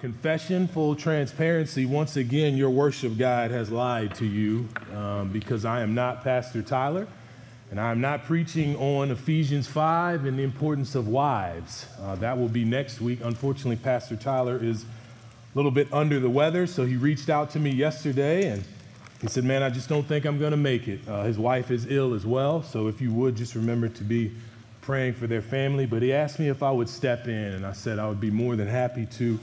confession, full transparency. Once again, your worship guide has lied to you um, because I am not Pastor Tyler, and I am not preaching on Ephesians 5 and the importance of wives. Uh, that will be next week. Unfortunately, Pastor Tyler is a little bit under the weather, so he reached out to me yesterday and he said, Man, I just don't think I'm going to make it. Uh, his wife is ill as well, so if you would just remember to be praying for their family. But he asked me if I would step in, and I said I would be more than happy to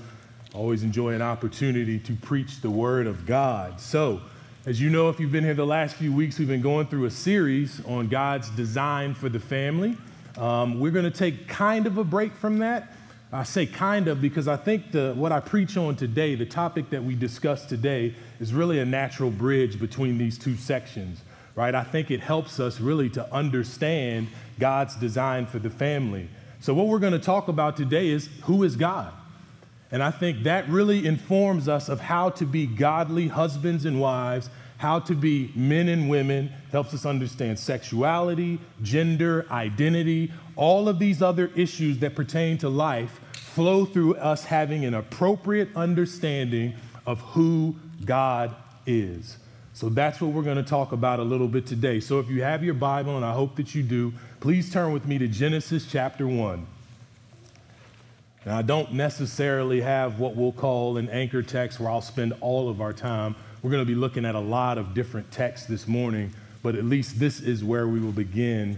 always enjoy an opportunity to preach the word of God. So, as you know, if you've been here the last few weeks, we've been going through a series on God's design for the family. Um, we're going to take kind of a break from that. I say kind of because I think the, what I preach on today, the topic that we discuss today, is really a natural bridge between these two sections, right? I think it helps us really to understand God's design for the family. So, what we're going to talk about today is who is God? And I think that really informs us of how to be godly husbands and wives, how to be men and women, helps us understand sexuality, gender, identity, all of these other issues that pertain to life flow through us having an appropriate understanding of who God is. So that's what we're going to talk about a little bit today. So if you have your Bible, and I hope that you do, please turn with me to Genesis chapter 1. Now, I don't necessarily have what we'll call an anchor text where I'll spend all of our time. We're going to be looking at a lot of different texts this morning, but at least this is where we will begin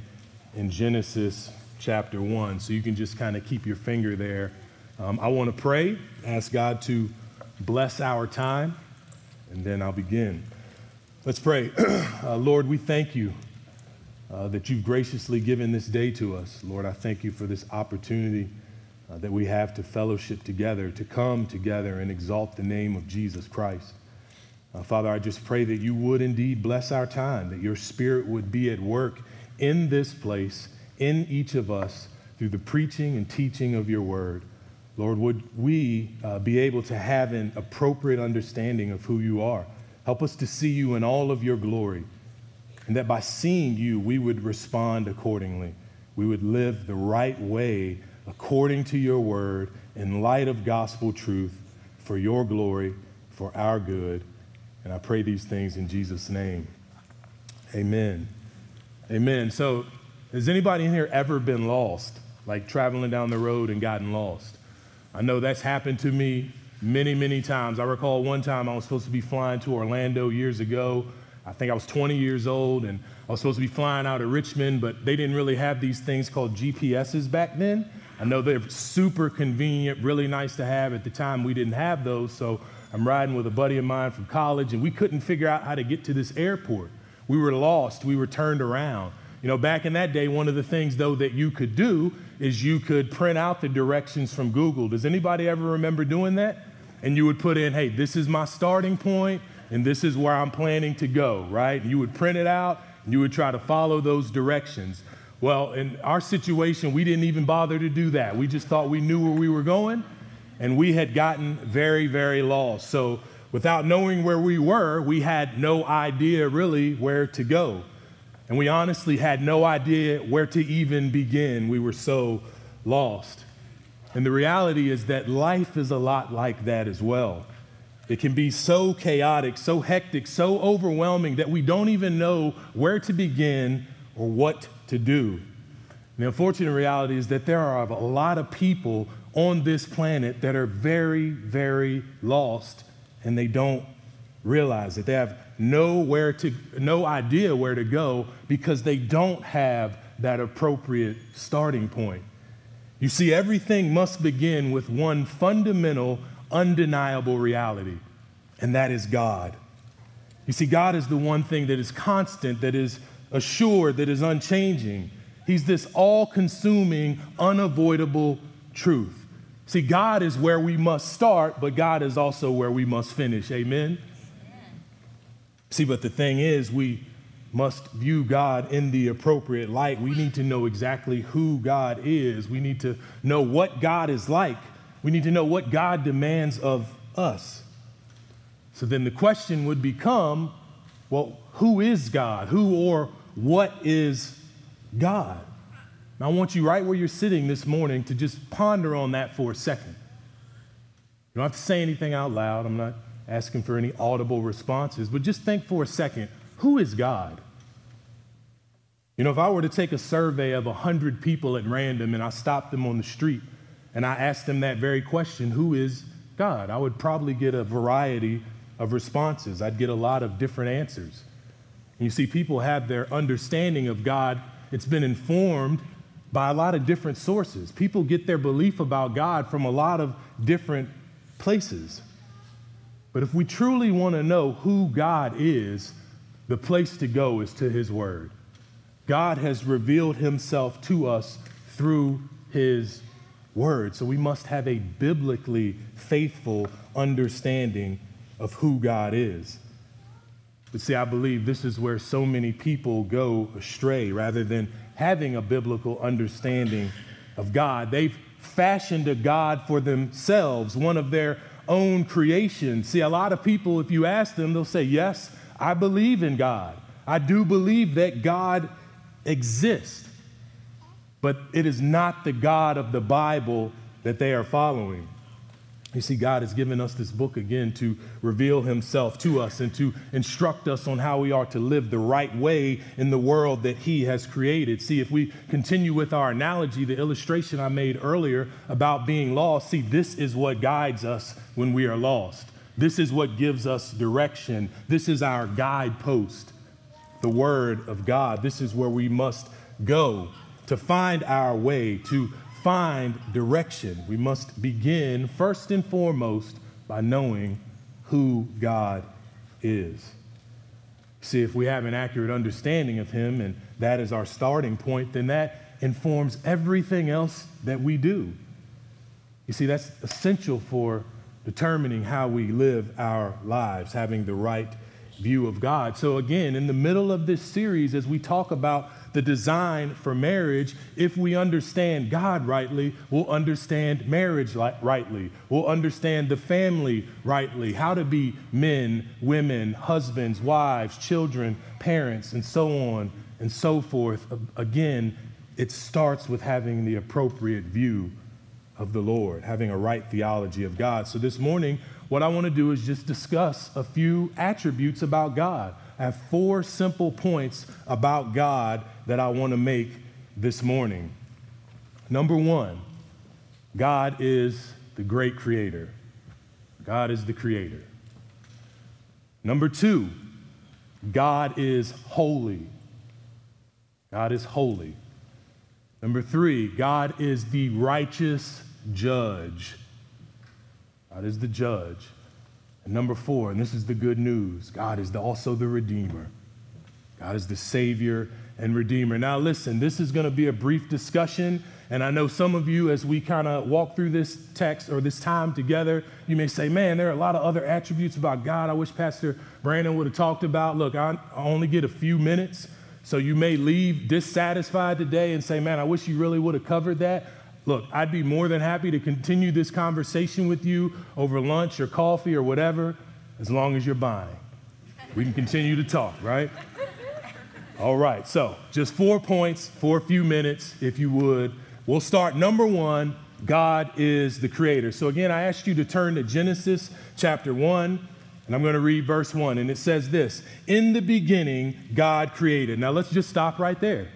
in Genesis chapter 1. So you can just kind of keep your finger there. Um, I want to pray, ask God to bless our time, and then I'll begin. Let's pray. uh, Lord, we thank you uh, that you've graciously given this day to us. Lord, I thank you for this opportunity uh, that we have to fellowship together, to come together and exalt the name of Jesus Christ. Uh, Father, I just pray that you would indeed bless our time, that your spirit would be at work in this place, in each of us, through the preaching and teaching of your word. Lord, would we uh, be able to have an appropriate understanding of who you are? Help us to see you in all of your glory, and that by seeing you, we would respond accordingly. We would live the right way according to your word, in light of gospel truth, for your glory, for our good. And I pray these things in Jesus' name. Amen. Amen. So, has anybody in here ever been lost? Like traveling down the road and gotten lost? I know that's happened to me many, many times. I recall one time I was supposed to be flying to Orlando years ago. I think I was 20 years old, and I was supposed to be flying out of Richmond, but they didn't really have these things called GPSs back then. I know they're super convenient, really nice to have. At the time, we didn't have those, so I'm riding with a buddy of mine from college, and we couldn't figure out how to get to this airport. We were lost, we were turned around. You know, back in that day, one of the things, though, that you could do is you could print out the directions from Google. Does anybody ever remember doing that? And you would put in, hey, this is my starting point, and this is where I'm planning to go, right? And you would print it out, and you would try to follow those directions. Well, in our situation, we didn't even bother to do that. We just thought we knew where we were going, and we had gotten very, very lost. So, without knowing where we were, we had no idea really where to go. And we honestly had no idea where to even begin. We were so lost. And the reality is that life is a lot like that as well. It can be so chaotic, so hectic, so overwhelming that we don't even know where to begin or what to do. The unfortunate reality is that there are a lot of people on this planet that are very, very lost and they don't realize it. They have nowhere to, no idea where to go because they don't have that appropriate starting point. You see, everything must begin with one fundamental, undeniable reality, and that is God. You see, God is the one thing that is constant, that is assured, that is unchanging. He's this all consuming, unavoidable truth. See, God is where we must start, but God is also where we must finish. Amen? Amen? See, but the thing is, we must view God in the appropriate light. We need to know exactly who God is. We need to know what God is like. We need to know what God demands of us. So then the question would become well, who is God? Who or what is God? Now, I want you right where you're sitting this morning to just ponder on that for a second. You don't have to say anything out loud. I'm not asking for any audible responses, but just think for a second who is God? You know, if I were to take a survey of 100 people at random and I stopped them on the street and I asked them that very question, who is God? I would probably get a variety of responses. I'd get a lot of different answers. You see, people have their understanding of God, it's been informed by a lot of different sources. People get their belief about God from a lot of different places. But if we truly want to know who God is, the place to go is to His Word. God has revealed Himself to us through His Word. So we must have a biblically faithful understanding of who God is. But see, I believe this is where so many people go astray rather than having a biblical understanding of God. They've fashioned a God for themselves, one of their own creations. See, a lot of people, if you ask them, they'll say, Yes, I believe in God. I do believe that God exists. But it is not the God of the Bible that they are following. You see, God has given us this book again to reveal Himself to us and to instruct us on how we are to live the right way in the world that He has created. See, if we continue with our analogy, the illustration I made earlier about being lost, see, this is what guides us when we are lost. This is what gives us direction. This is our guidepost, the Word of God. This is where we must go to find our way, to find direction, we must begin first and foremost by knowing who God is. See, if we have an accurate understanding of Him and that is our starting point, then that informs everything else that we do. You see, that's essential for determining how we live our lives, having the right view of God. So, again, in the middle of this series, as we talk about the design for marriage, if we understand God rightly, we'll understand marriage rightly. We'll understand the family rightly, how to be men, women, husbands, wives, children, parents, and so on and so forth. Again, it starts with having the appropriate view of the Lord, having a right theology of God. So this morning, what I want to do is just discuss a few attributes about God. I have four simple points about God that I want to make this morning. Number one, God is the great creator. God is the creator. Number two, God is holy. God is holy. Number three, God is the righteous judge. God is the judge. And number four, and this is the good news God is the, also the Redeemer. God is the Savior and Redeemer. Now, listen, this is going to be a brief discussion. And I know some of you, as we kind of walk through this text or this time together, you may say, man, there are a lot of other attributes about God I wish Pastor Brandon would have talked about. Look, I only get a few minutes. So you may leave dissatisfied today and say, man, I wish you really would have covered that. Look, I'd be more than happy to continue this conversation with you over lunch or coffee or whatever, as long as you're buying. We can continue to talk, right? All right, so just four points for a few minutes, if you would. We'll start number one God is the creator. So, again, I asked you to turn to Genesis chapter 1, and I'm going to read verse 1, and it says this In the beginning, God created. Now, let's just stop right there.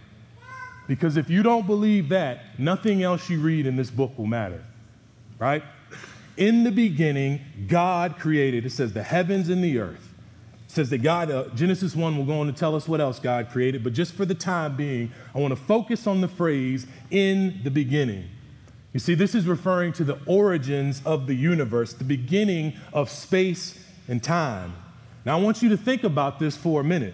Because if you don't believe that, nothing else you read in this book will matter, right? In the beginning, God created, it says, the heavens and the earth. It says that God, uh, Genesis 1 will go on to tell us what else God created, but just for the time being, I want to focus on the phrase, in the beginning. You see, this is referring to the origins of the universe, the beginning of space and time. Now, I want you to think about this for a minute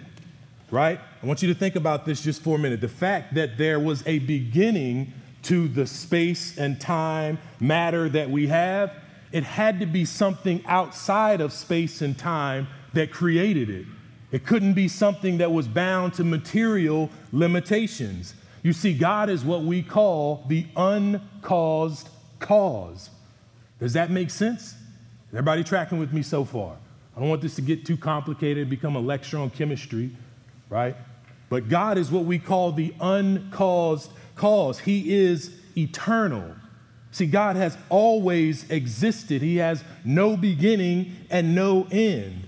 right? I want you to think about this just for a minute. The fact that there was a beginning to the space and time matter that we have, it had to be something outside of space and time that created it. It couldn't be something that was bound to material limitations. You see, God is what we call the uncaused cause. Does that make sense? Everybody tracking with me so far? I don't want this to get too complicated and become a lecture on chemistry right? But God is what we call the uncaused cause. He is eternal. See, God has always existed, He has no beginning and no end.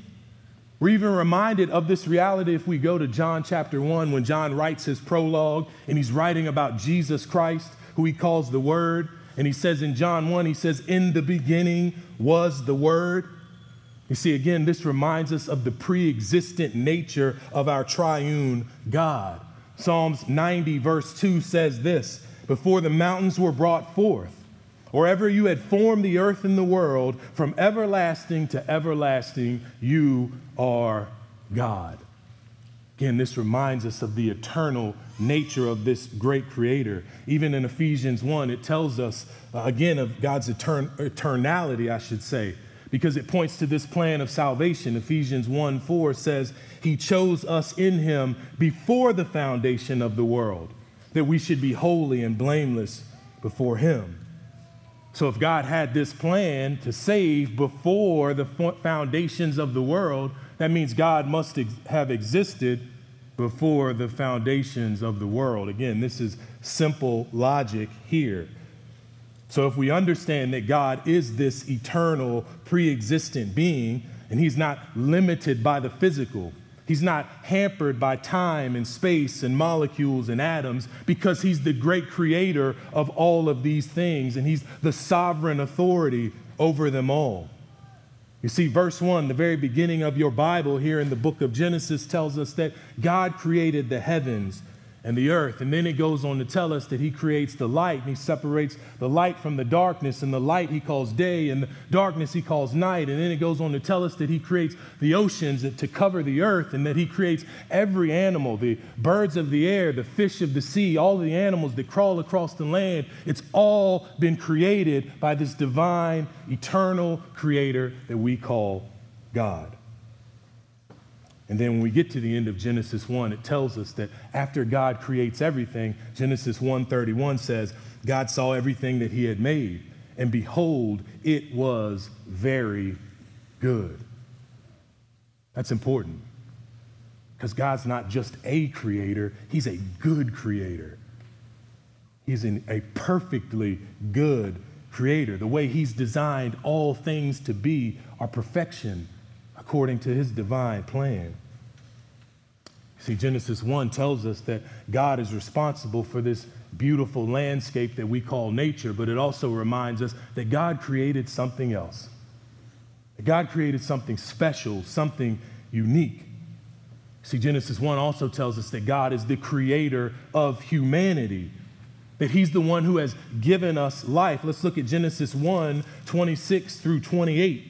We're even reminded of this reality if we go to John chapter 1 when John writes his prologue and he's writing about Jesus Christ, who he calls the Word. And he says in John 1, he says, In the beginning was the Word. You see, again, this reminds us of the pre existent nature of our triune God. Psalms 90, verse 2 says this Before the mountains were brought forth, or ever you had formed the earth and the world, from everlasting to everlasting, you are God. Again, this reminds us of the eternal nature of this great creator. Even in Ephesians 1, it tells us, uh, again, of God's etern- eternality, I should say, because it points to this plan of salvation. Ephesians 1 4 says, He chose us in Him before the foundation of the world, that we should be holy and blameless before Him. So, if God had this plan to save before the foundations of the world, that means God must ex- have existed before the foundations of the world. Again, this is simple logic here. So, if we understand that God is this eternal, pre existent being, and He's not limited by the physical, He's not hampered by time and space and molecules and atoms because he's the great creator of all of these things and he's the sovereign authority over them all. You see, verse 1, the very beginning of your Bible here in the book of Genesis tells us that God created the heavens and the earth. And then it goes on to tell us that he creates the light and he separates the light from the darkness. And the light he calls day and the darkness he calls night. And then it goes on to tell us that he creates the oceans to cover the earth and that he creates every animal the birds of the air, the fish of the sea, all the animals that crawl across the land. It's all been created by this divine, eternal creator that we call God. And then when we get to the end of Genesis 1, it tells us that after God creates everything, Genesis 1:31 says, God saw everything that he had made, and behold, it was very good. That's important. Because God's not just a creator, he's a good creator. He's a perfectly good creator. The way he's designed all things to be are perfection according to his divine plan. See, Genesis 1 tells us that God is responsible for this beautiful landscape that we call nature, but it also reminds us that God created something else. God created something special, something unique. See, Genesis 1 also tells us that God is the creator of humanity, that He's the one who has given us life. Let's look at Genesis 1 26 through 28.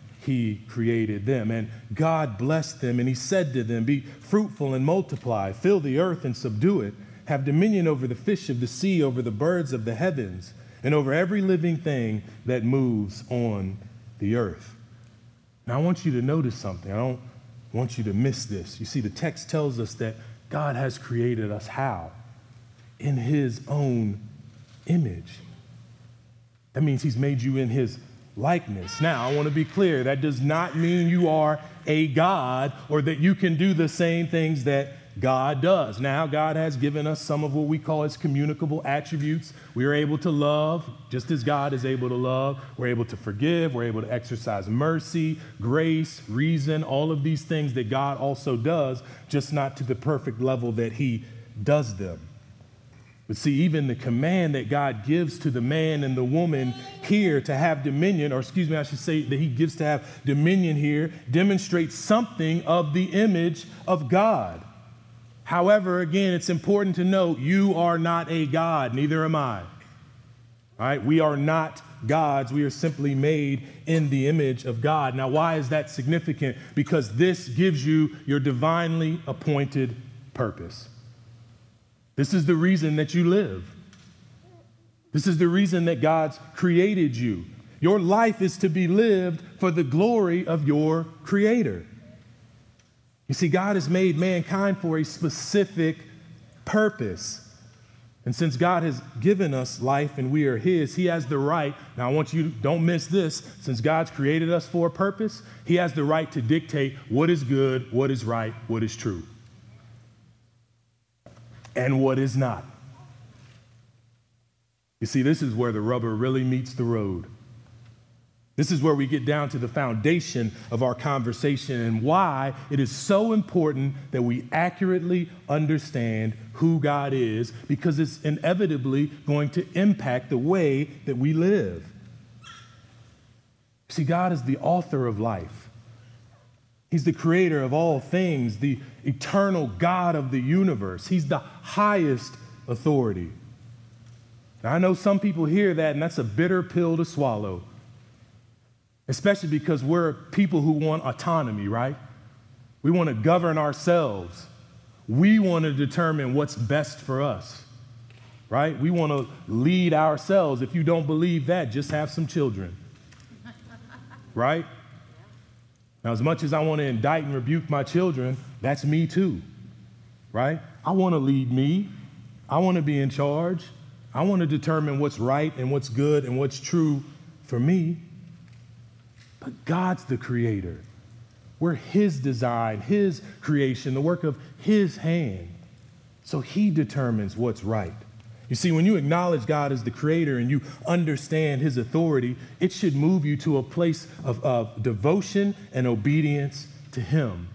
he created them. And God blessed them, and he said to them, Be fruitful and multiply, fill the earth and subdue it, have dominion over the fish of the sea, over the birds of the heavens, and over every living thing that moves on the earth. Now, I want you to notice something. I don't want you to miss this. You see, the text tells us that God has created us how? In his own image. That means he's made you in his likeness. Now, I want to be clear that does not mean you are a God or that you can do the same things that God does. Now, God has given us some of what we call his communicable attributes. We are able to love just as God is able to love. We're able to forgive. We're able to exercise mercy, grace, reason, all of these things that God also does, just not to the perfect level that he does them. But see, even the command that God gives to the man and the woman here to have dominion, or excuse me, I should say that he gives to have dominion here, demonstrates something of the image of God. However, again, it's important to note you are not a God, neither am I. All right? We are not gods. We are simply made in the image of God. Now, why is that significant? Because this gives you your divinely appointed purpose. This is the reason that you live. This is the reason that God's created you. Your life is to be lived for the glory of your Creator. You see, God has made mankind for a specific purpose. And since God has given us life and we are His, He has the right. Now, I want you to don't miss this. Since God's created us for a purpose, He has the right to dictate what is good, what is right, what is true, and what is not. You see, this is where the rubber really meets the road. This is where we get down to the foundation of our conversation and why it is so important that we accurately understand who God is, because it's inevitably going to impact the way that we live. See, God is the author of life. He's the creator of all things, the eternal God of the universe. He's the highest authority. Now, I know some people hear that, and that's a bitter pill to swallow, especially because we're people who want autonomy, right? We want to govern ourselves. We want to determine what's best for us, right? We want to lead ourselves. If you don't believe that, just have some children, right? Now, as much as I want to indict and rebuke my children, that's me too, right? I want to lead me, I want to be in charge. I want to determine what's right and what's good and what's true for me. But God's the creator. We're His design, His creation, the work of His hand. So He determines what's right. You see, when you acknowledge God as the creator and you understand His authority, it should move you to a place of, of devotion and obedience to Him.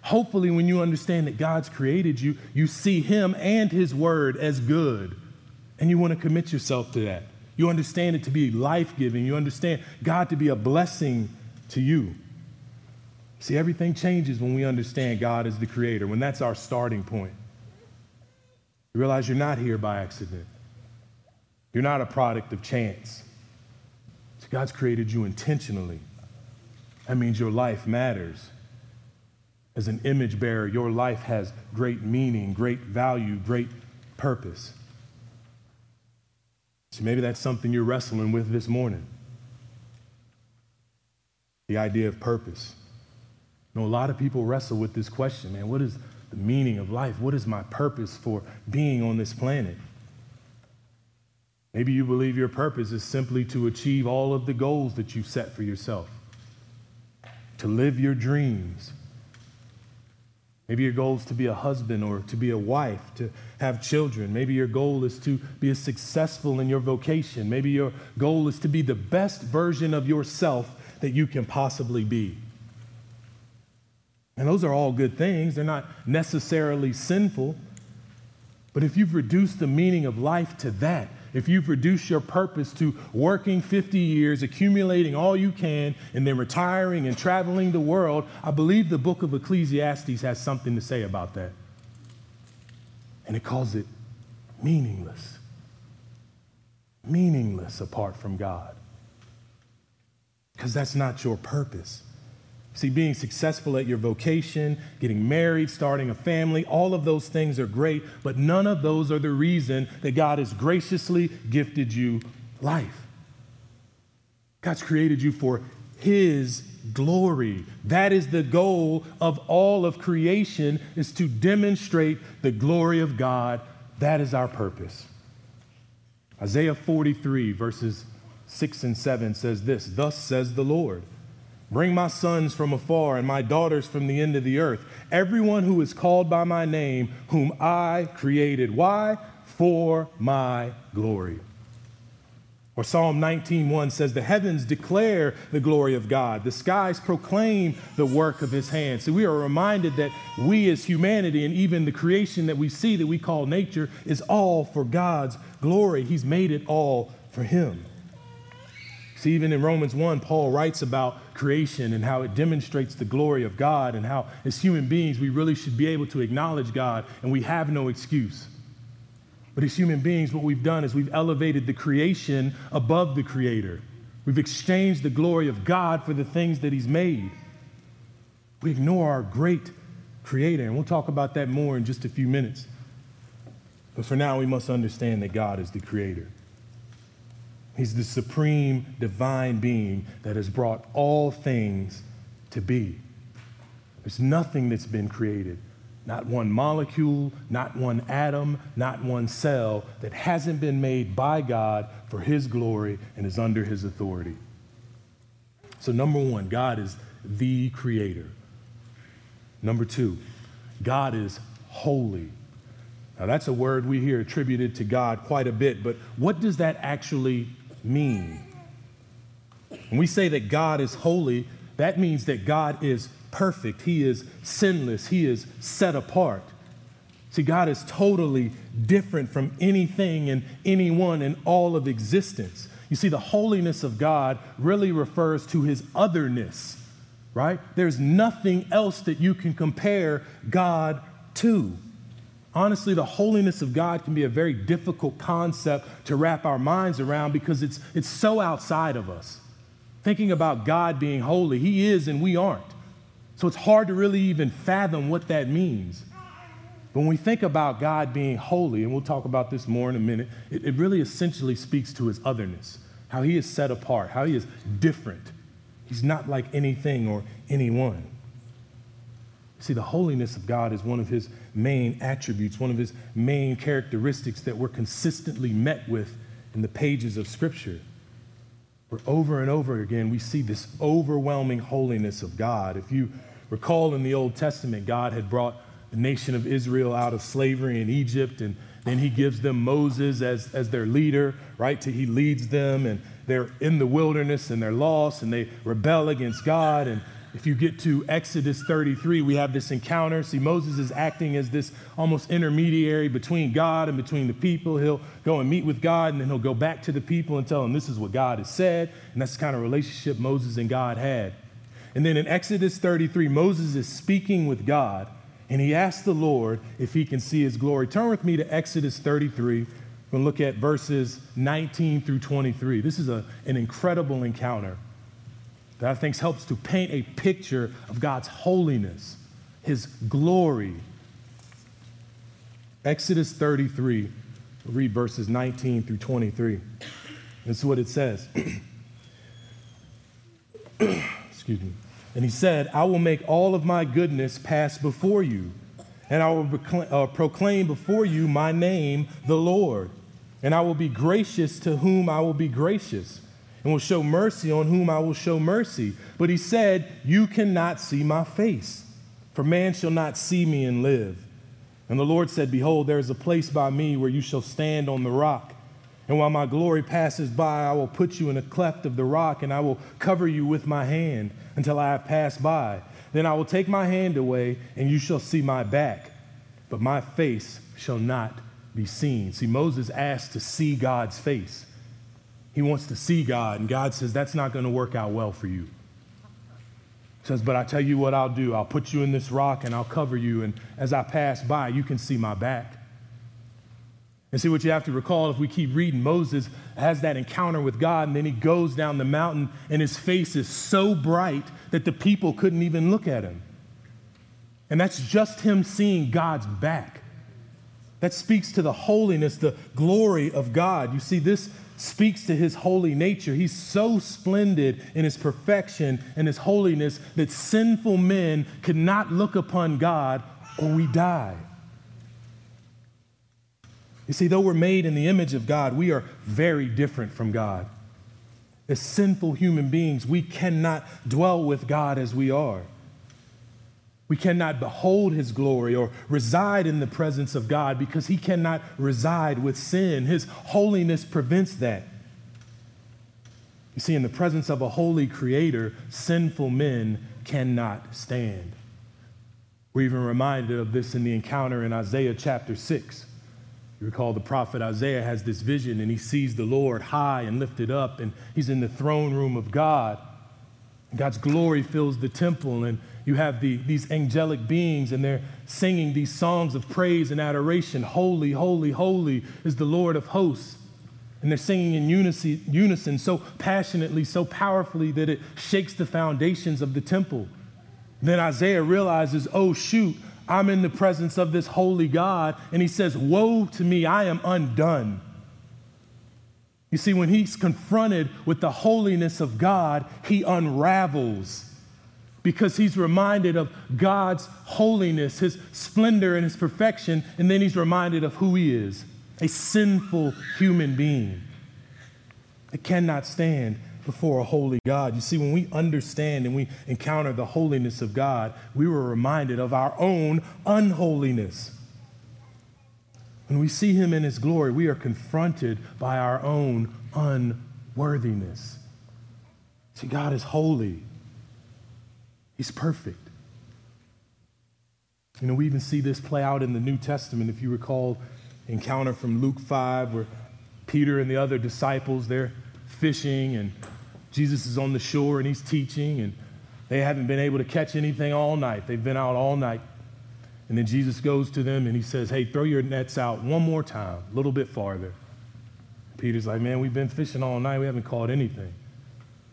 Hopefully, when you understand that God's created you, you see Him and His word as good and you want to commit yourself to that. You understand it to be life giving. You understand God to be a blessing to you. See, everything changes when we understand God as the creator, when that's our starting point. You realize you're not here by accident, you're not a product of chance. So God's created you intentionally. That means your life matters. As an image bearer, your life has great meaning, great value, great purpose. So maybe that's something you're wrestling with this morning. The idea of purpose. You know, a lot of people wrestle with this question, man, what is the meaning of life? What is my purpose for being on this planet? Maybe you believe your purpose is simply to achieve all of the goals that you've set for yourself, to live your dreams, Maybe your goal is to be a husband or to be a wife, to have children. Maybe your goal is to be successful in your vocation. Maybe your goal is to be the best version of yourself that you can possibly be. And those are all good things. They're not necessarily sinful. But if you've reduced the meaning of life to that, if you've reduced your purpose to working 50 years, accumulating all you can, and then retiring and traveling the world, I believe the book of Ecclesiastes has something to say about that. And it calls it meaningless. Meaningless apart from God. Because that's not your purpose. See, being successful at your vocation, getting married, starting a family, all of those things are great, but none of those are the reason that God has graciously gifted you life. God's created you for His glory. That is the goal of all of creation is to demonstrate the glory of God. That is our purpose. Isaiah 43 verses 6 and 7 says this, thus says the Lord, Bring my sons from afar and my daughters from the end of the earth. Everyone who is called by my name, whom I created. Why? For my glory. Or Psalm 19:1 says, The heavens declare the glory of God, the skies proclaim the work of his hands. So we are reminded that we as humanity and even the creation that we see that we call nature is all for God's glory. He's made it all for him. See, even in Romans 1, Paul writes about creation and how it demonstrates the glory of God, and how, as human beings, we really should be able to acknowledge God, and we have no excuse. But as human beings, what we've done is we've elevated the creation above the Creator. We've exchanged the glory of God for the things that He's made. We ignore our great Creator, and we'll talk about that more in just a few minutes. But for now, we must understand that God is the Creator. He's the supreme divine being that has brought all things to be. There's nothing that's been created, not one molecule, not one atom, not one cell that hasn't been made by God for His glory and is under His authority. So, number one, God is the creator. Number two, God is holy. Now, that's a word we hear attributed to God quite a bit, but what does that actually mean? When we say that God is holy, that means that God is perfect, He is sinless, He is set apart. See, God is totally different from anything and anyone in all of existence. You see, the holiness of God really refers to His otherness, right? There's nothing else that you can compare God to. Honestly, the holiness of God can be a very difficult concept to wrap our minds around because it's, it's so outside of us. Thinking about God being holy, He is and we aren't. So it's hard to really even fathom what that means. But when we think about God being holy, and we'll talk about this more in a minute, it, it really essentially speaks to His otherness, how He is set apart, how He is different. He's not like anything or anyone. See, the holiness of God is one of his main attributes, one of his main characteristics that we're consistently met with in the pages of Scripture. Where over and over again we see this overwhelming holiness of God. If you recall in the Old Testament, God had brought the nation of Israel out of slavery in Egypt, and then he gives them Moses as, as their leader, right? He leads them, and they're in the wilderness and they're lost, and they rebel against God, and if you get to Exodus 33, we have this encounter. See, Moses is acting as this almost intermediary between God and between the people. He'll go and meet with God, and then he'll go back to the people and tell them this is what God has said. And that's the kind of relationship Moses and God had. And then in Exodus 33, Moses is speaking with God, and he asks the Lord if he can see his glory. Turn with me to Exodus 33. We're going to look at verses 19 through 23. This is a, an incredible encounter that I think helps to paint a picture of God's holiness, His glory. Exodus 33, read verses 19 through 23. This is what it says. Excuse me. And he said, I will make all of my goodness pass before you, and I will uh, proclaim before you my name, the Lord. And I will be gracious to whom I will be gracious and will show mercy on whom I will show mercy. But he said, You cannot see my face, for man shall not see me and live. And the Lord said, Behold, there is a place by me where you shall stand on the rock. And while my glory passes by, I will put you in a cleft of the rock, and I will cover you with my hand until I have passed by. Then I will take my hand away, and you shall see my back, but my face shall not be seen. See, Moses asked to see God's face. He wants to see God, and God says, That's not going to work out well for you. He says, But I tell you what I'll do. I'll put you in this rock and I'll cover you, and as I pass by, you can see my back. And see what you have to recall if we keep reading, Moses has that encounter with God, and then he goes down the mountain, and his face is so bright that the people couldn't even look at him. And that's just him seeing God's back. That speaks to the holiness, the glory of God. You see, this speaks to his holy nature. He's so splendid in his perfection and his holiness that sinful men could not look upon God or we die. You see, though we're made in the image of God, we are very different from God. As sinful human beings, we cannot dwell with God as we are. We cannot behold his glory or reside in the presence of God because he cannot reside with sin. His holiness prevents that. You see, in the presence of a holy creator, sinful men cannot stand. We're even reminded of this in the encounter in Isaiah chapter 6. You recall the prophet Isaiah has this vision and he sees the Lord high and lifted up, and he's in the throne room of God. God's glory fills the temple, and you have the, these angelic beings, and they're singing these songs of praise and adoration. Holy, holy, holy is the Lord of hosts. And they're singing in unison, unison so passionately, so powerfully that it shakes the foundations of the temple. Then Isaiah realizes, oh, shoot, I'm in the presence of this holy God. And he says, Woe to me, I am undone. You see, when he's confronted with the holiness of God, he unravels. Because he's reminded of God's holiness, his splendor, and his perfection, and then he's reminded of who he is a sinful human being that cannot stand before a holy God. You see, when we understand and we encounter the holiness of God, we were reminded of our own unholiness. When we see him in his glory, we are confronted by our own unworthiness. See, God is holy. He's perfect. You know, we even see this play out in the New Testament. If you recall, encounter from Luke 5, where Peter and the other disciples, they're fishing, and Jesus is on the shore and he's teaching, and they haven't been able to catch anything all night. They've been out all night. And then Jesus goes to them and he says, Hey, throw your nets out one more time, a little bit farther. Peter's like, Man, we've been fishing all night. We haven't caught anything.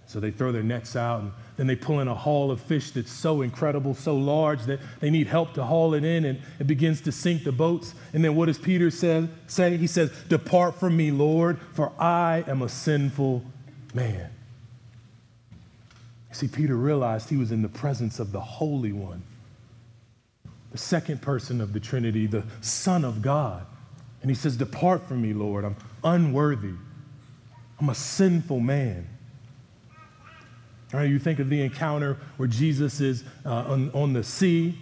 So they throw their nets out and then they pull in a haul of fish that's so incredible, so large that they need help to haul it in and it begins to sink the boats. And then what does Peter say? say? He says, Depart from me, Lord, for I am a sinful man. See, Peter realized he was in the presence of the Holy One, the second person of the Trinity, the Son of God. And he says, Depart from me, Lord. I'm unworthy. I'm a sinful man. You think of the encounter where Jesus is uh, on, on the sea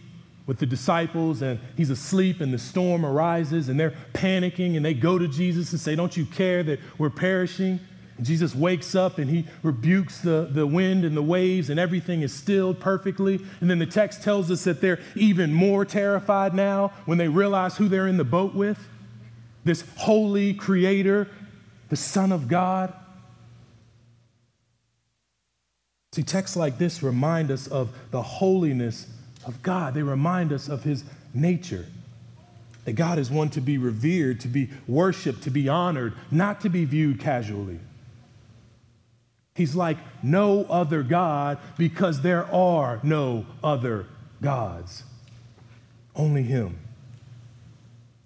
with the disciples and he's asleep and the storm arises and they're panicking and they go to Jesus and say, Don't you care that we're perishing? And Jesus wakes up and he rebukes the, the wind and the waves, and everything is stilled perfectly. And then the text tells us that they're even more terrified now when they realize who they're in the boat with this holy creator, the Son of God. See, texts like this remind us of the holiness of God, they remind us of his nature. That God is one to be revered, to be worshiped, to be honored, not to be viewed casually. He's like no other God because there are no other gods. Only Him.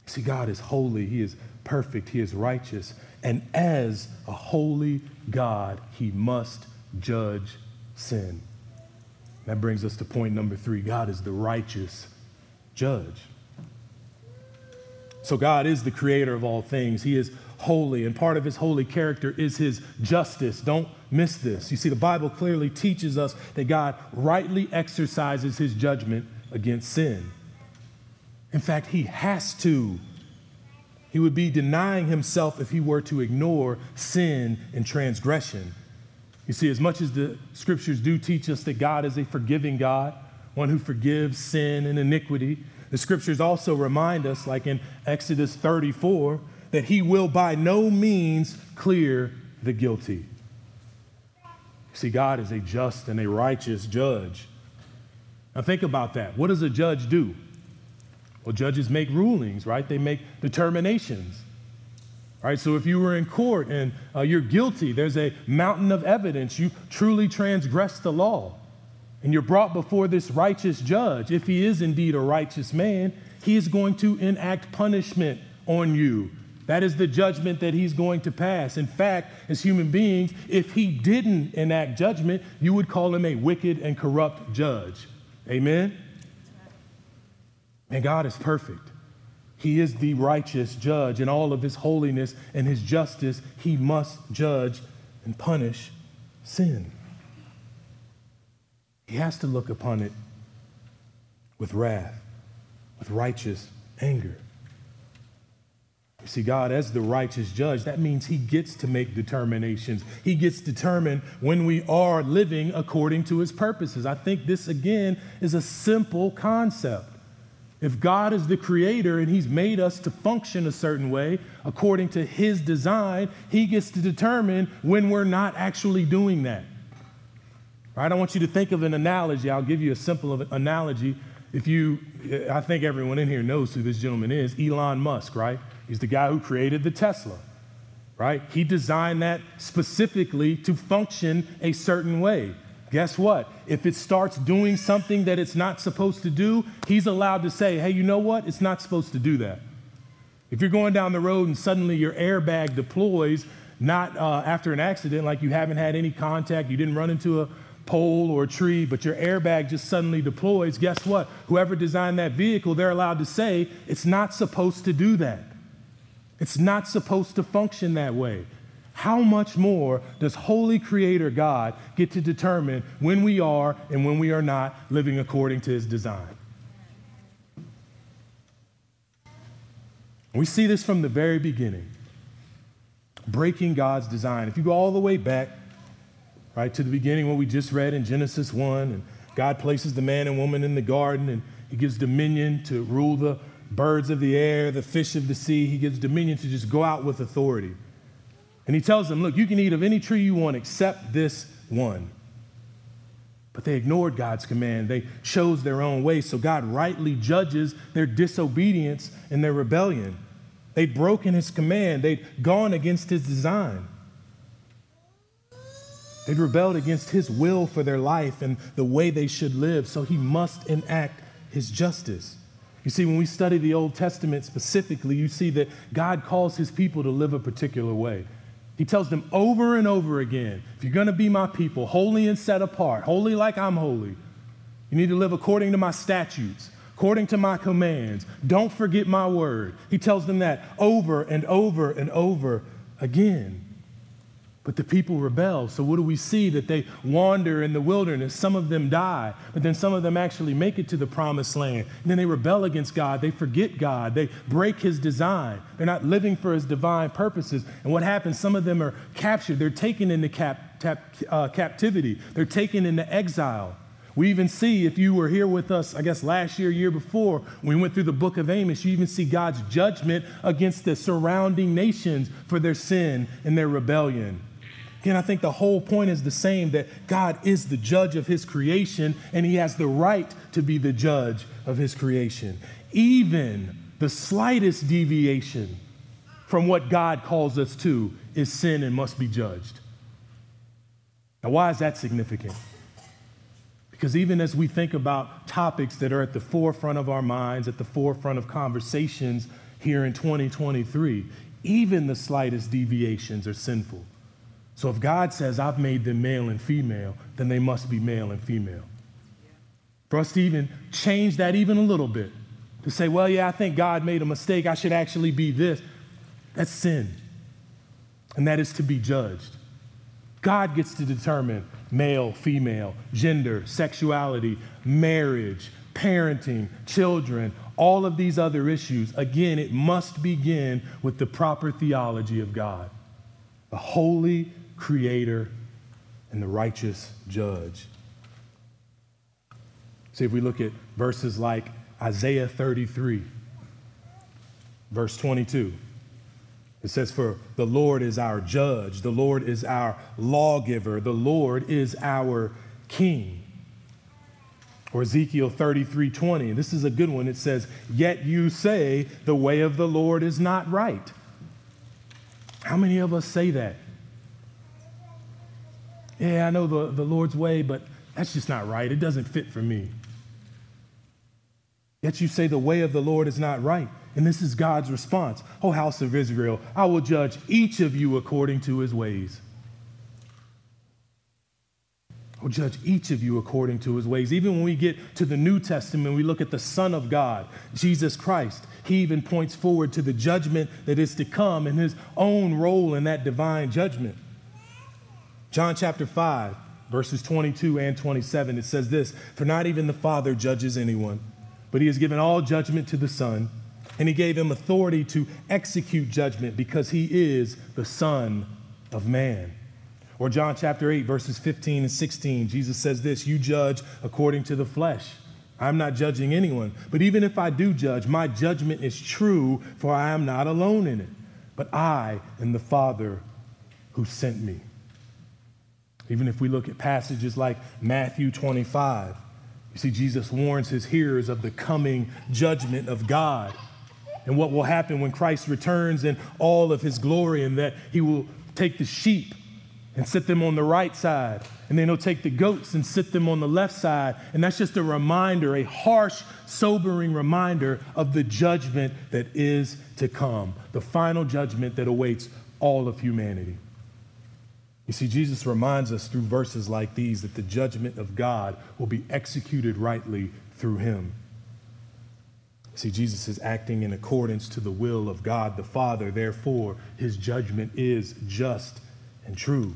See, God is holy, He is perfect, He is righteous. And as a holy God, He must judge sin. That brings us to point number three God is the righteous judge. So, God is the creator of all things. He is holy, and part of his holy character is his justice. Don't miss this. You see, the Bible clearly teaches us that God rightly exercises his judgment against sin. In fact, he has to. He would be denying himself if he were to ignore sin and transgression. You see, as much as the scriptures do teach us that God is a forgiving God, one who forgives sin and iniquity, the scriptures also remind us, like in Exodus 34, that he will by no means clear the guilty. See, God is a just and a righteous judge. Now, think about that. What does a judge do? Well, judges make rulings, right? They make determinations. Right? So if you were in court and uh, you're guilty, there's a mountain of evidence. You truly transgressed the law. And you're brought before this righteous judge. If he is indeed a righteous man, he is going to enact punishment on you that is the judgment that he's going to pass. In fact, as human beings, if he didn't enact judgment, you would call him a wicked and corrupt judge. Amen? And God is perfect. He is the righteous judge. In all of his holiness and his justice, he must judge and punish sin. He has to look upon it with wrath, with righteous anger. You see, God, as the righteous judge, that means He gets to make determinations. He gets to determine when we are living according to His purposes. I think this, again, is a simple concept. If God is the creator and He's made us to function a certain way according to His design, He gets to determine when we're not actually doing that. Right? I want you to think of an analogy. I'll give you a simple analogy. If you, I think everyone in here knows who this gentleman is Elon Musk, right? He's the guy who created the Tesla, right? He designed that specifically to function a certain way. Guess what? If it starts doing something that it's not supposed to do, he's allowed to say, hey, you know what? It's not supposed to do that. If you're going down the road and suddenly your airbag deploys, not uh, after an accident, like you haven't had any contact, you didn't run into a pole or a tree, but your airbag just suddenly deploys, guess what? Whoever designed that vehicle, they're allowed to say it's not supposed to do that. It's not supposed to function that way. How much more does Holy Creator God get to determine when we are and when we are not living according to His design? We see this from the very beginning breaking God's design. If you go all the way back, right, to the beginning, what we just read in Genesis 1, and God places the man and woman in the garden, and He gives dominion to rule the birds of the air, the fish of the sea. He gives dominion to just go out with authority. And He tells them, Look, you can eat of any tree you want except this one. But they ignored God's command. They chose their own way. So God rightly judges their disobedience and their rebellion. They'd broken his command, they'd gone against his design. They'd rebelled against his will for their life and the way they should live, so he must enact his justice. You see, when we study the Old Testament specifically, you see that God calls his people to live a particular way. He tells them over and over again if you're going to be my people, holy and set apart, holy like I'm holy, you need to live according to my statutes according to my commands. Don't forget my word. He tells them that over and over and over again. But the people rebel. So, what do we see? That they wander in the wilderness. Some of them die, but then some of them actually make it to the promised land. And then they rebel against God. They forget God. They break his design. They're not living for his divine purposes. And what happens? Some of them are captured. They're taken into cap, cap, uh, captivity, they're taken into exile. We even see, if you were here with us, I guess last year, year before, we went through the book of Amos, you even see God's judgment against the surrounding nations for their sin and their rebellion. Again, I think the whole point is the same that God is the judge of his creation and he has the right to be the judge of his creation. Even the slightest deviation from what God calls us to is sin and must be judged. Now, why is that significant? Because even as we think about topics that are at the forefront of our minds, at the forefront of conversations here in 2023, even the slightest deviations are sinful. So if God says, I've made them male and female, then they must be male and female. For us to even change that even a little bit, to say, well, yeah, I think God made a mistake, I should actually be this, that's sin. And that is to be judged. God gets to determine male, female, gender, sexuality, marriage, parenting, children, all of these other issues. Again, it must begin with the proper theology of God, the holy creator and the righteous judge. See, if we look at verses like Isaiah 33, verse 22. It says, For the Lord is our judge, the Lord is our lawgiver, the Lord is our king. Or Ezekiel 33 20, this is a good one. It says, Yet you say, the way of the Lord is not right. How many of us say that? Yeah, I know the, the Lord's way, but that's just not right. It doesn't fit for me. Yet you say, The way of the Lord is not right. And this is God's response O house of Israel, I will judge each of you according to his ways. I will judge each of you according to his ways. Even when we get to the New Testament, we look at the Son of God, Jesus Christ. He even points forward to the judgment that is to come and his own role in that divine judgment. John chapter 5, verses 22 and 27, it says this For not even the Father judges anyone, but he has given all judgment to the Son and he gave him authority to execute judgment because he is the Son of Man. Or John chapter 8, verses 15 and 16, Jesus says this You judge according to the flesh. I'm not judging anyone, but even if I do judge, my judgment is true, for I am not alone in it, but I and the Father who sent me. Even if we look at passages like Matthew 25, you see, Jesus warns his hearers of the coming judgment of God and what will happen when Christ returns in all of his glory, and that he will take the sheep and sit them on the right side, and then he'll take the goats and sit them on the left side. And that's just a reminder, a harsh, sobering reminder of the judgment that is to come, the final judgment that awaits all of humanity. You see, Jesus reminds us through verses like these that the judgment of God will be executed rightly through him. See, Jesus is acting in accordance to the will of God the Father. Therefore, his judgment is just and true.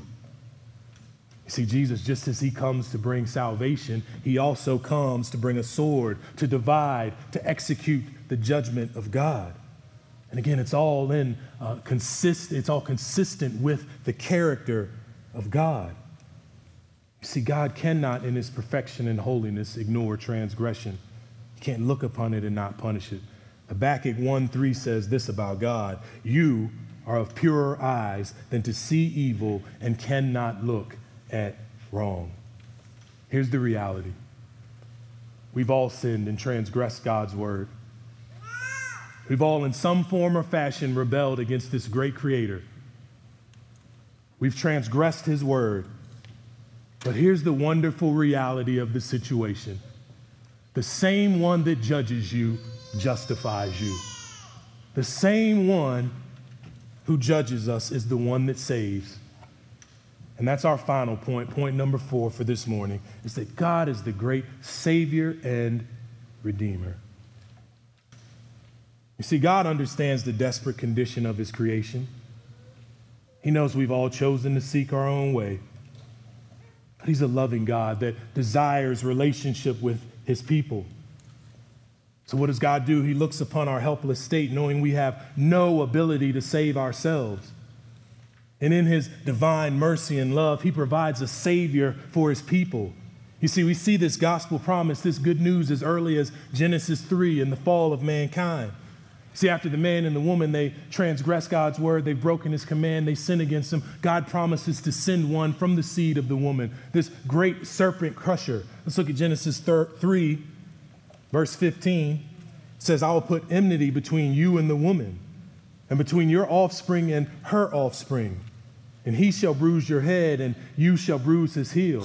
You see, Jesus, just as he comes to bring salvation, he also comes to bring a sword, to divide, to execute the judgment of God. And again, it's all in uh, consist, it's all consistent with the character of God. You see, God cannot, in his perfection and holiness, ignore transgression. He can't look upon it and not punish it. Habakkuk 1 3 says this about God You are of purer eyes than to see evil and cannot look at wrong. Here's the reality we've all sinned and transgressed God's word. We've all, in some form or fashion, rebelled against this great creator. We've transgressed his word. But here's the wonderful reality of the situation the same one that judges you justifies you. The same one who judges us is the one that saves. And that's our final point, point number four for this morning, is that God is the great Savior and Redeemer. You see, God understands the desperate condition of His creation. He knows we've all chosen to seek our own way. But He's a loving God that desires relationship with His people. So, what does God do? He looks upon our helpless state, knowing we have no ability to save ourselves. And in his divine mercy and love, he provides a savior for his people. You see, we see this gospel promise, this good news, as early as Genesis 3 and the fall of mankind. See, after the man and the woman, they transgress God's word, they've broken his command, they sin against him. God promises to send one from the seed of the woman, this great serpent crusher. Let's look at Genesis 3, verse 15. It says, I will put enmity between you and the woman, and between your offspring and her offspring and he shall bruise your head, and you shall bruise his heel.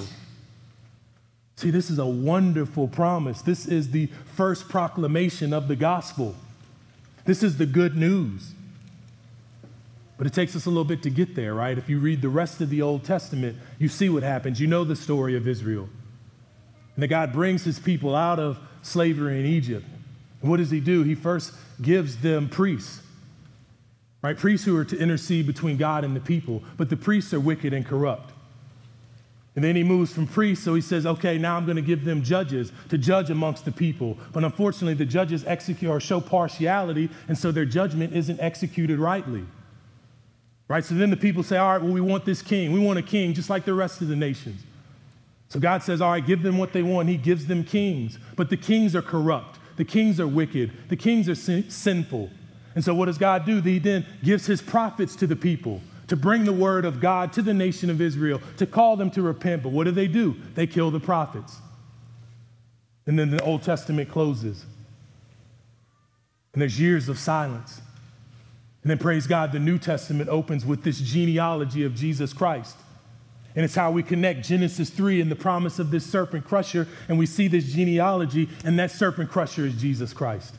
See, this is a wonderful promise. This is the first proclamation of the gospel. This is the good news. But it takes us a little bit to get there, right? If you read the rest of the Old Testament, you see what happens. You know the story of Israel. And that God brings his people out of slavery in Egypt. And what does he do? He first gives them priests right? Priests who are to intercede between God and the people, but the priests are wicked and corrupt. And then he moves from priests, so he says, okay, now I'm going to give them judges to judge amongst the people. But unfortunately, the judges execute or show partiality, and so their judgment isn't executed rightly. Right? So then the people say, all right, well, we want this king. We want a king just like the rest of the nations. So God says, all right, give them what they want. He gives them kings. But the kings are corrupt, the kings are wicked, the kings are sin- sinful. And so, what does God do? He then gives his prophets to the people to bring the word of God to the nation of Israel, to call them to repent. But what do they do? They kill the prophets. And then the Old Testament closes. And there's years of silence. And then, praise God, the New Testament opens with this genealogy of Jesus Christ. And it's how we connect Genesis 3 and the promise of this serpent crusher. And we see this genealogy, and that serpent crusher is Jesus Christ.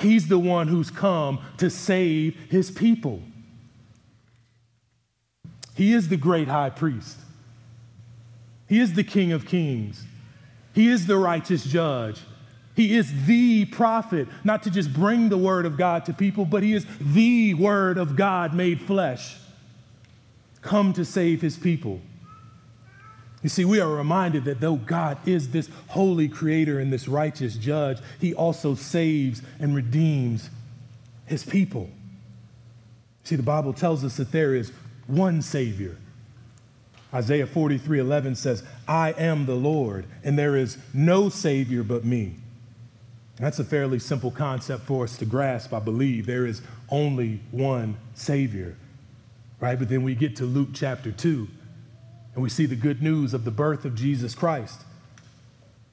He's the one who's come to save his people. He is the great high priest. He is the King of kings. He is the righteous judge. He is the prophet, not to just bring the word of God to people, but he is the word of God made flesh, come to save his people. You see, we are reminded that though God is this holy creator and this righteous judge, he also saves and redeems his people. See, the Bible tells us that there is one Savior. Isaiah 43 11 says, I am the Lord, and there is no Savior but me. That's a fairly simple concept for us to grasp, I believe. There is only one Savior, right? But then we get to Luke chapter 2 and we see the good news of the birth of Jesus Christ.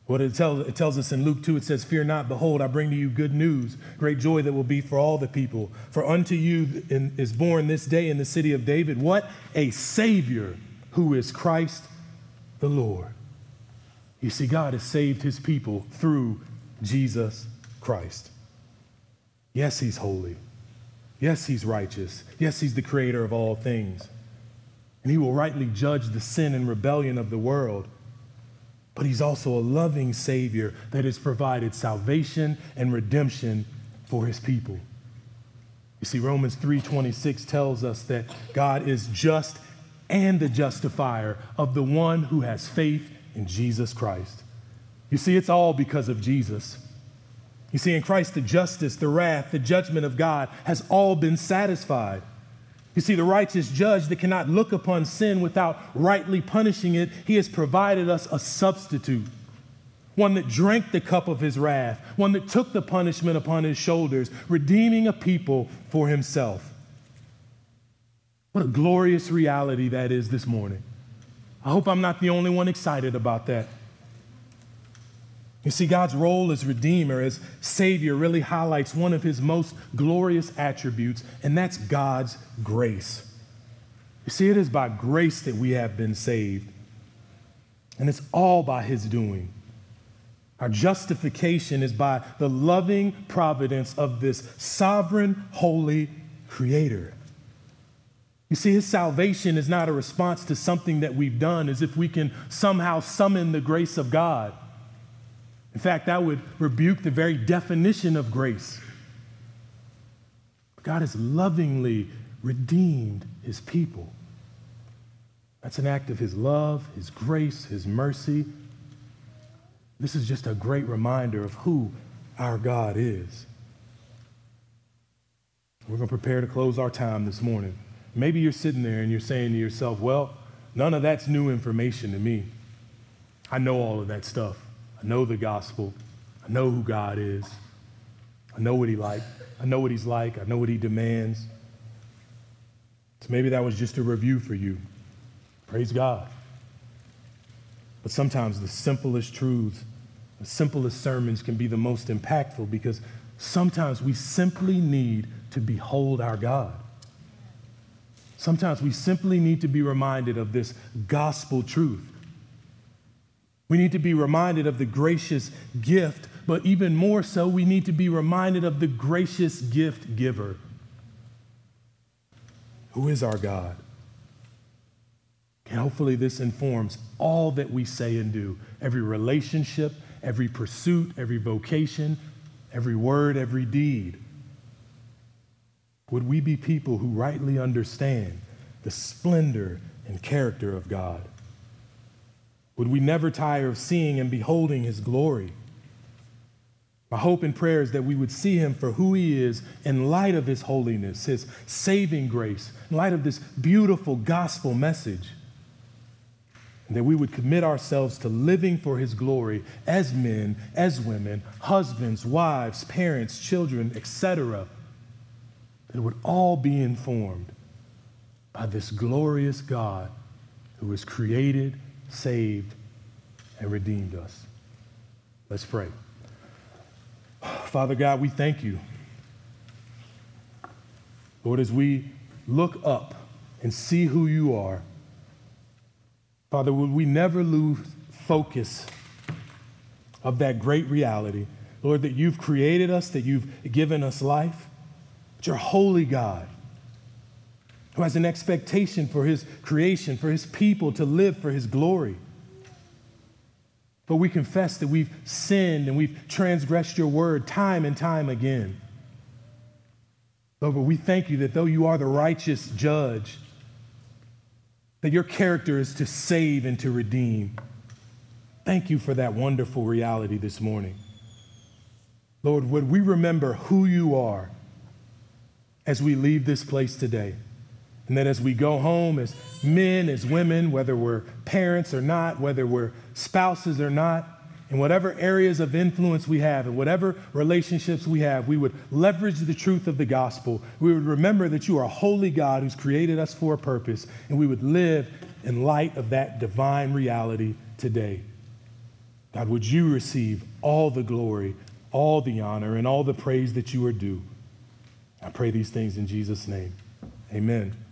What it tells, it tells us in Luke 2, it says, Fear not, behold, I bring to you good news, great joy that will be for all the people. For unto you is born this day in the city of David, what? A Savior who is Christ the Lord. You see, God has saved his people through Jesus Christ. Yes, he's holy. Yes, he's righteous. Yes, he's the creator of all things. and he will rightly judge the sin and rebellion of the world. But he's also a loving Savior that has provided salvation and redemption for his people. You see, Romans 3:26 tells us that God is just and the justifier of the one who has faith in Jesus Christ. You see, it's all because of Jesus. You see, in Christ, the justice, the wrath, the judgment of God has all been satisfied. You see, the righteous judge that cannot look upon sin without rightly punishing it, he has provided us a substitute. One that drank the cup of his wrath, one that took the punishment upon his shoulders, redeeming a people for himself. What a glorious reality that is this morning. I hope I'm not the only one excited about that. You see, God's role as Redeemer, as Savior, really highlights one of His most glorious attributes, and that's God's grace. You see, it is by grace that we have been saved, and it's all by His doing. Our justification is by the loving providence of this sovereign, holy Creator. You see, His salvation is not a response to something that we've done, as if we can somehow summon the grace of God. In fact, that would rebuke the very definition of grace. God has lovingly redeemed his people. That's an act of his love, his grace, his mercy. This is just a great reminder of who our God is. We're going to prepare to close our time this morning. Maybe you're sitting there and you're saying to yourself, well, none of that's new information to me. I know all of that stuff. I know the gospel. I know who God is. I know what he like. I know what he's like. I know what he demands. So maybe that was just a review for you. Praise God. But sometimes the simplest truths, the simplest sermons can be the most impactful because sometimes we simply need to behold our God. Sometimes we simply need to be reminded of this gospel truth we need to be reminded of the gracious gift, but even more so, we need to be reminded of the gracious gift giver. Who is our God? And hopefully, this informs all that we say and do every relationship, every pursuit, every vocation, every word, every deed. Would we be people who rightly understand the splendor and character of God? Would we never tire of seeing and beholding his glory? My hope and prayer is that we would see him for who he is in light of his holiness, his saving grace, in light of this beautiful gospel message. And that we would commit ourselves to living for his glory as men, as women, husbands, wives, parents, children, etc. That it would all be informed by this glorious God who has created saved, and redeemed us. Let's pray. Father God, we thank you. Lord, as we look up and see who you are, Father, would we never lose focus of that great reality, Lord, that you've created us, that you've given us life, that you're holy God who has an expectation for his creation, for his people to live for his glory. But we confess that we've sinned and we've transgressed your word time and time again. Lord, but we thank you that though you are the righteous judge, that your character is to save and to redeem. Thank you for that wonderful reality this morning. Lord, would we remember who you are as we leave this place today? And that as we go home as men, as women, whether we're parents or not, whether we're spouses or not, in whatever areas of influence we have, in whatever relationships we have, we would leverage the truth of the gospel. We would remember that you are a holy God who's created us for a purpose, and we would live in light of that divine reality today. God, would you receive all the glory, all the honor, and all the praise that you are due? I pray these things in Jesus' name. Amen.